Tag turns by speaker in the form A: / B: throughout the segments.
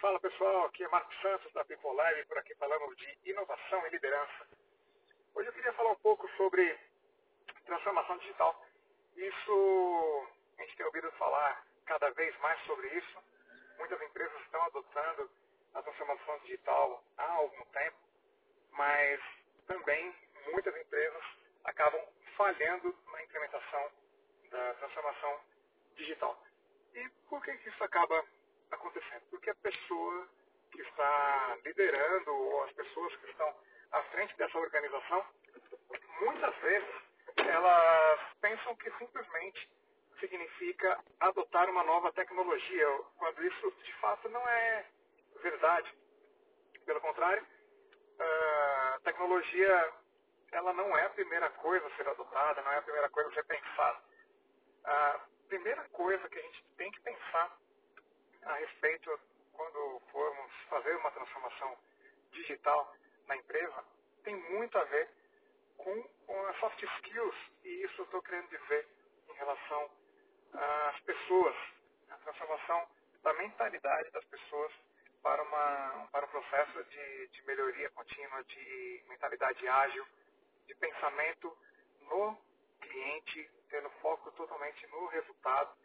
A: Fala pessoal, aqui é Marcos Santos da People Live, por aqui falando de inovação e liderança. Hoje eu queria falar um pouco sobre transformação digital. Isso, a gente tem ouvido falar cada vez mais sobre isso. Muitas empresas estão adotando a transformação digital há algum tempo, mas também muitas empresas acabam falhando na implementação da transformação digital. E por que isso acaba acontecendo? Porque a pessoa que está liderando ou as pessoas que estão à frente dessa organização, muitas vezes elas pensam que simplesmente significa adotar uma nova tecnologia, quando isso de fato não é verdade. Pelo contrário, a tecnologia ela não é a primeira coisa a ser adotada, não é a primeira coisa a ser pensada. A primeira coisa que a gente tem que pensar a respeito quando formos fazer uma transformação digital na empresa tem muito a ver com, com as soft skills e isso eu estou querendo dizer em relação às pessoas, a transformação da mentalidade das pessoas para, uma, para um processo de, de melhoria contínua, de mentalidade ágil, de pensamento no cliente, tendo foco totalmente no resultado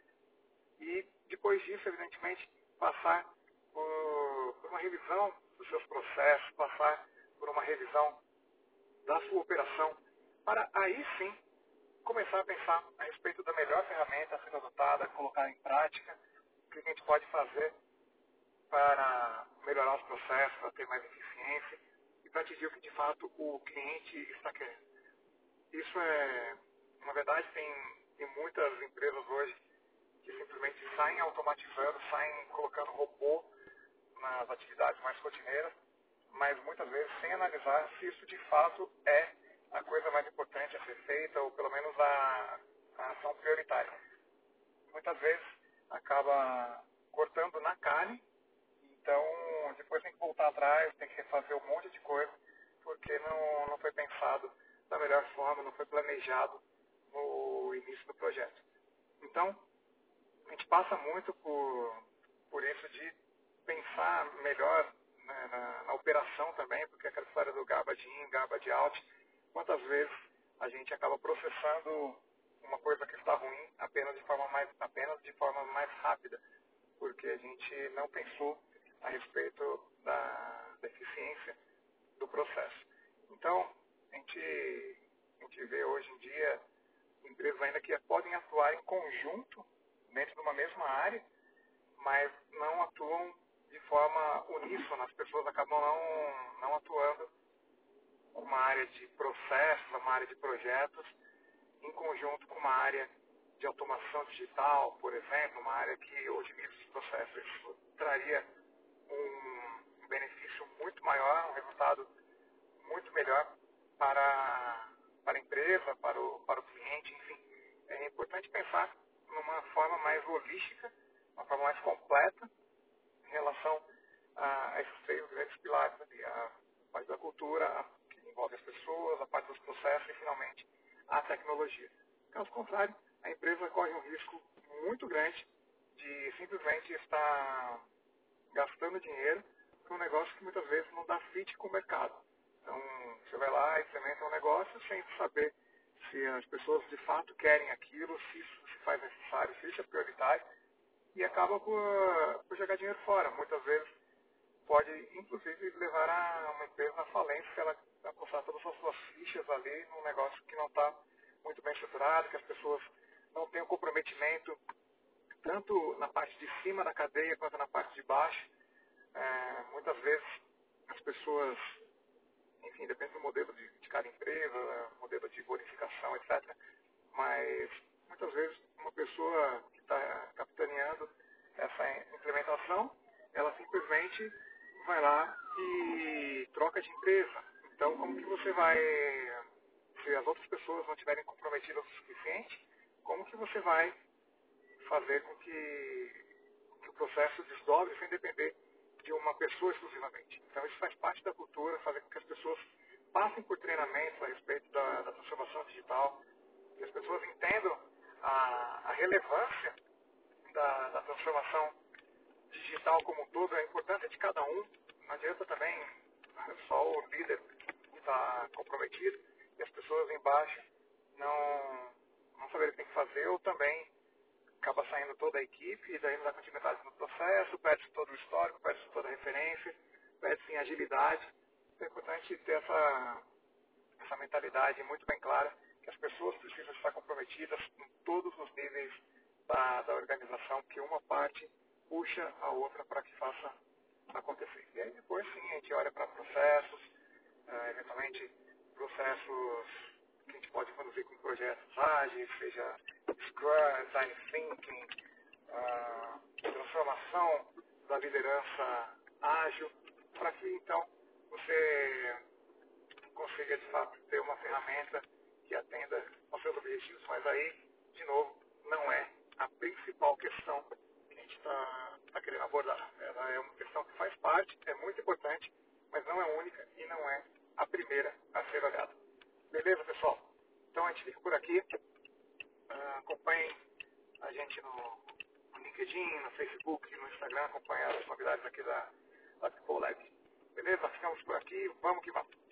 A: e depois disso, evidentemente, passar por, uma revisão dos seus processos, passar por uma revisão da sua operação, para aí sim começar a pensar a respeito da melhor ferramenta a ser adotada, colocar em prática, o que a gente pode fazer para melhorar os processos, para ter mais eficiência e para atingir o que de fato o cliente está querendo. Isso é, na verdade, tem, tem muitas empresas hoje que simplesmente saem automatizando, saem colocando robô nas atividades mais rotineiras, mas muitas vezes sem analisar se isso de fato é a coisa mais importante a ser feita, ou pelo menos a, a ação prioritária. Muitas vezes acaba cortando na carne, então depois tem que voltar atrás, tem que refazer um monte de coisa, porque não, não foi pensado da melhor forma, não foi planejado no início do projeto. Então, a gente passa muito por, por isso de pensar melhor né, na, na, operação também, porque aquela história do GABA de in, GABA de out, quantas vezes a gente acaba processando uma coisa que está ruim apenas de forma mais, apenas de forma mais rápida, porque a gente não pensou a respeito da, da eficiência do processo. Então, a gente, a gente vê hoje em dia empresas ainda que podem atuar em conjunto dentro de uma mesma área, mas não atuam de forma uníssona. As pessoas acabam não, não atuando uma área de processos, uma área de projetos, em conjunto com uma área de automação digital, por exemplo, uma área que otimiza os processos. Isso traria um benefício muito maior, um resultado muito melhor para, para a empresa, para o, para o cliente, enfim. É importante pensar holística, uma forma mais completa em relação a, a esses três grandes pilares ali, a parte da cultura, que envolve as pessoas, a parte dos processos e, finalmente, a tecnologia. Caso contrário, a empresa corre um risco muito grande de simplesmente estar gastando dinheiro com um negócio que muitas vezes não dá fit com o mercado. Então, você vai lá, implementa um negócio sem saber se as pessoas de fato querem aquilo, se isso faz necessário, se isso é prioritário, e acaba por, por jogar dinheiro fora. Muitas vezes pode, inclusive, levar a uma empresa à falência se ela apostar todas as suas fichas ali num negócio que não está muito bem estruturado, que as pessoas não têm o comprometimento tanto na parte de cima da cadeia quanto na parte de baixo. É, muitas vezes as pessoas enfim, depende do modelo de, de cada empresa, modelo de bonificação, etc. Mas muitas vezes uma pessoa que está capitaneando essa implementação, ela simplesmente vai lá e troca de empresa. Então, como que você vai, se as outras pessoas não estiverem comprometidas o suficiente, como que você vai fazer com que, que o processo desdobre sem depender de uma pessoa exclusivamente. Então isso faz parte da cultura, fazer com que as pessoas passem por treinamentos a respeito da, da transformação digital, que as pessoas entendam a, a relevância da, da, transformação digital como um todo, a importância de cada um. Não adianta também só o líder estar comprometido e as pessoas embaixo não, não saberem o que tem que fazer ou também acaba saindo toda a equipe e daí não dá continuidade no processo, perde todo o histórico, perde toda a referência, perde-se em agilidade. É importante ter essa, essa mentalidade muito bem clara que as pessoas precisam estar comprometidas em todos os níveis da, da organização, que uma parte puxa a outra para que faça acontecer. E aí depois sim a gente olha para processos, uh, eventualmente processos que a gente pode conduzir com projetos ágeis, seja Scrum, Design Thinking, uh, transformação da liderança ágil, para que então você consiga de fato ter uma ferramenta atenda aos seus objetivos. Mas aí, de novo, não é a principal questão que a gente está tá querendo abordar. Ela é uma questão que faz parte, é muito importante, mas não é única e não é a primeira a ser olhada. Beleza, pessoal? Então a gente fica por aqui. Uh, acompanhem a gente no, LinkedIn, no Facebook, no Instagram, acompanhem as novidades aqui da, da. Beleza? Ficamos por aqui. Vamos que vamos.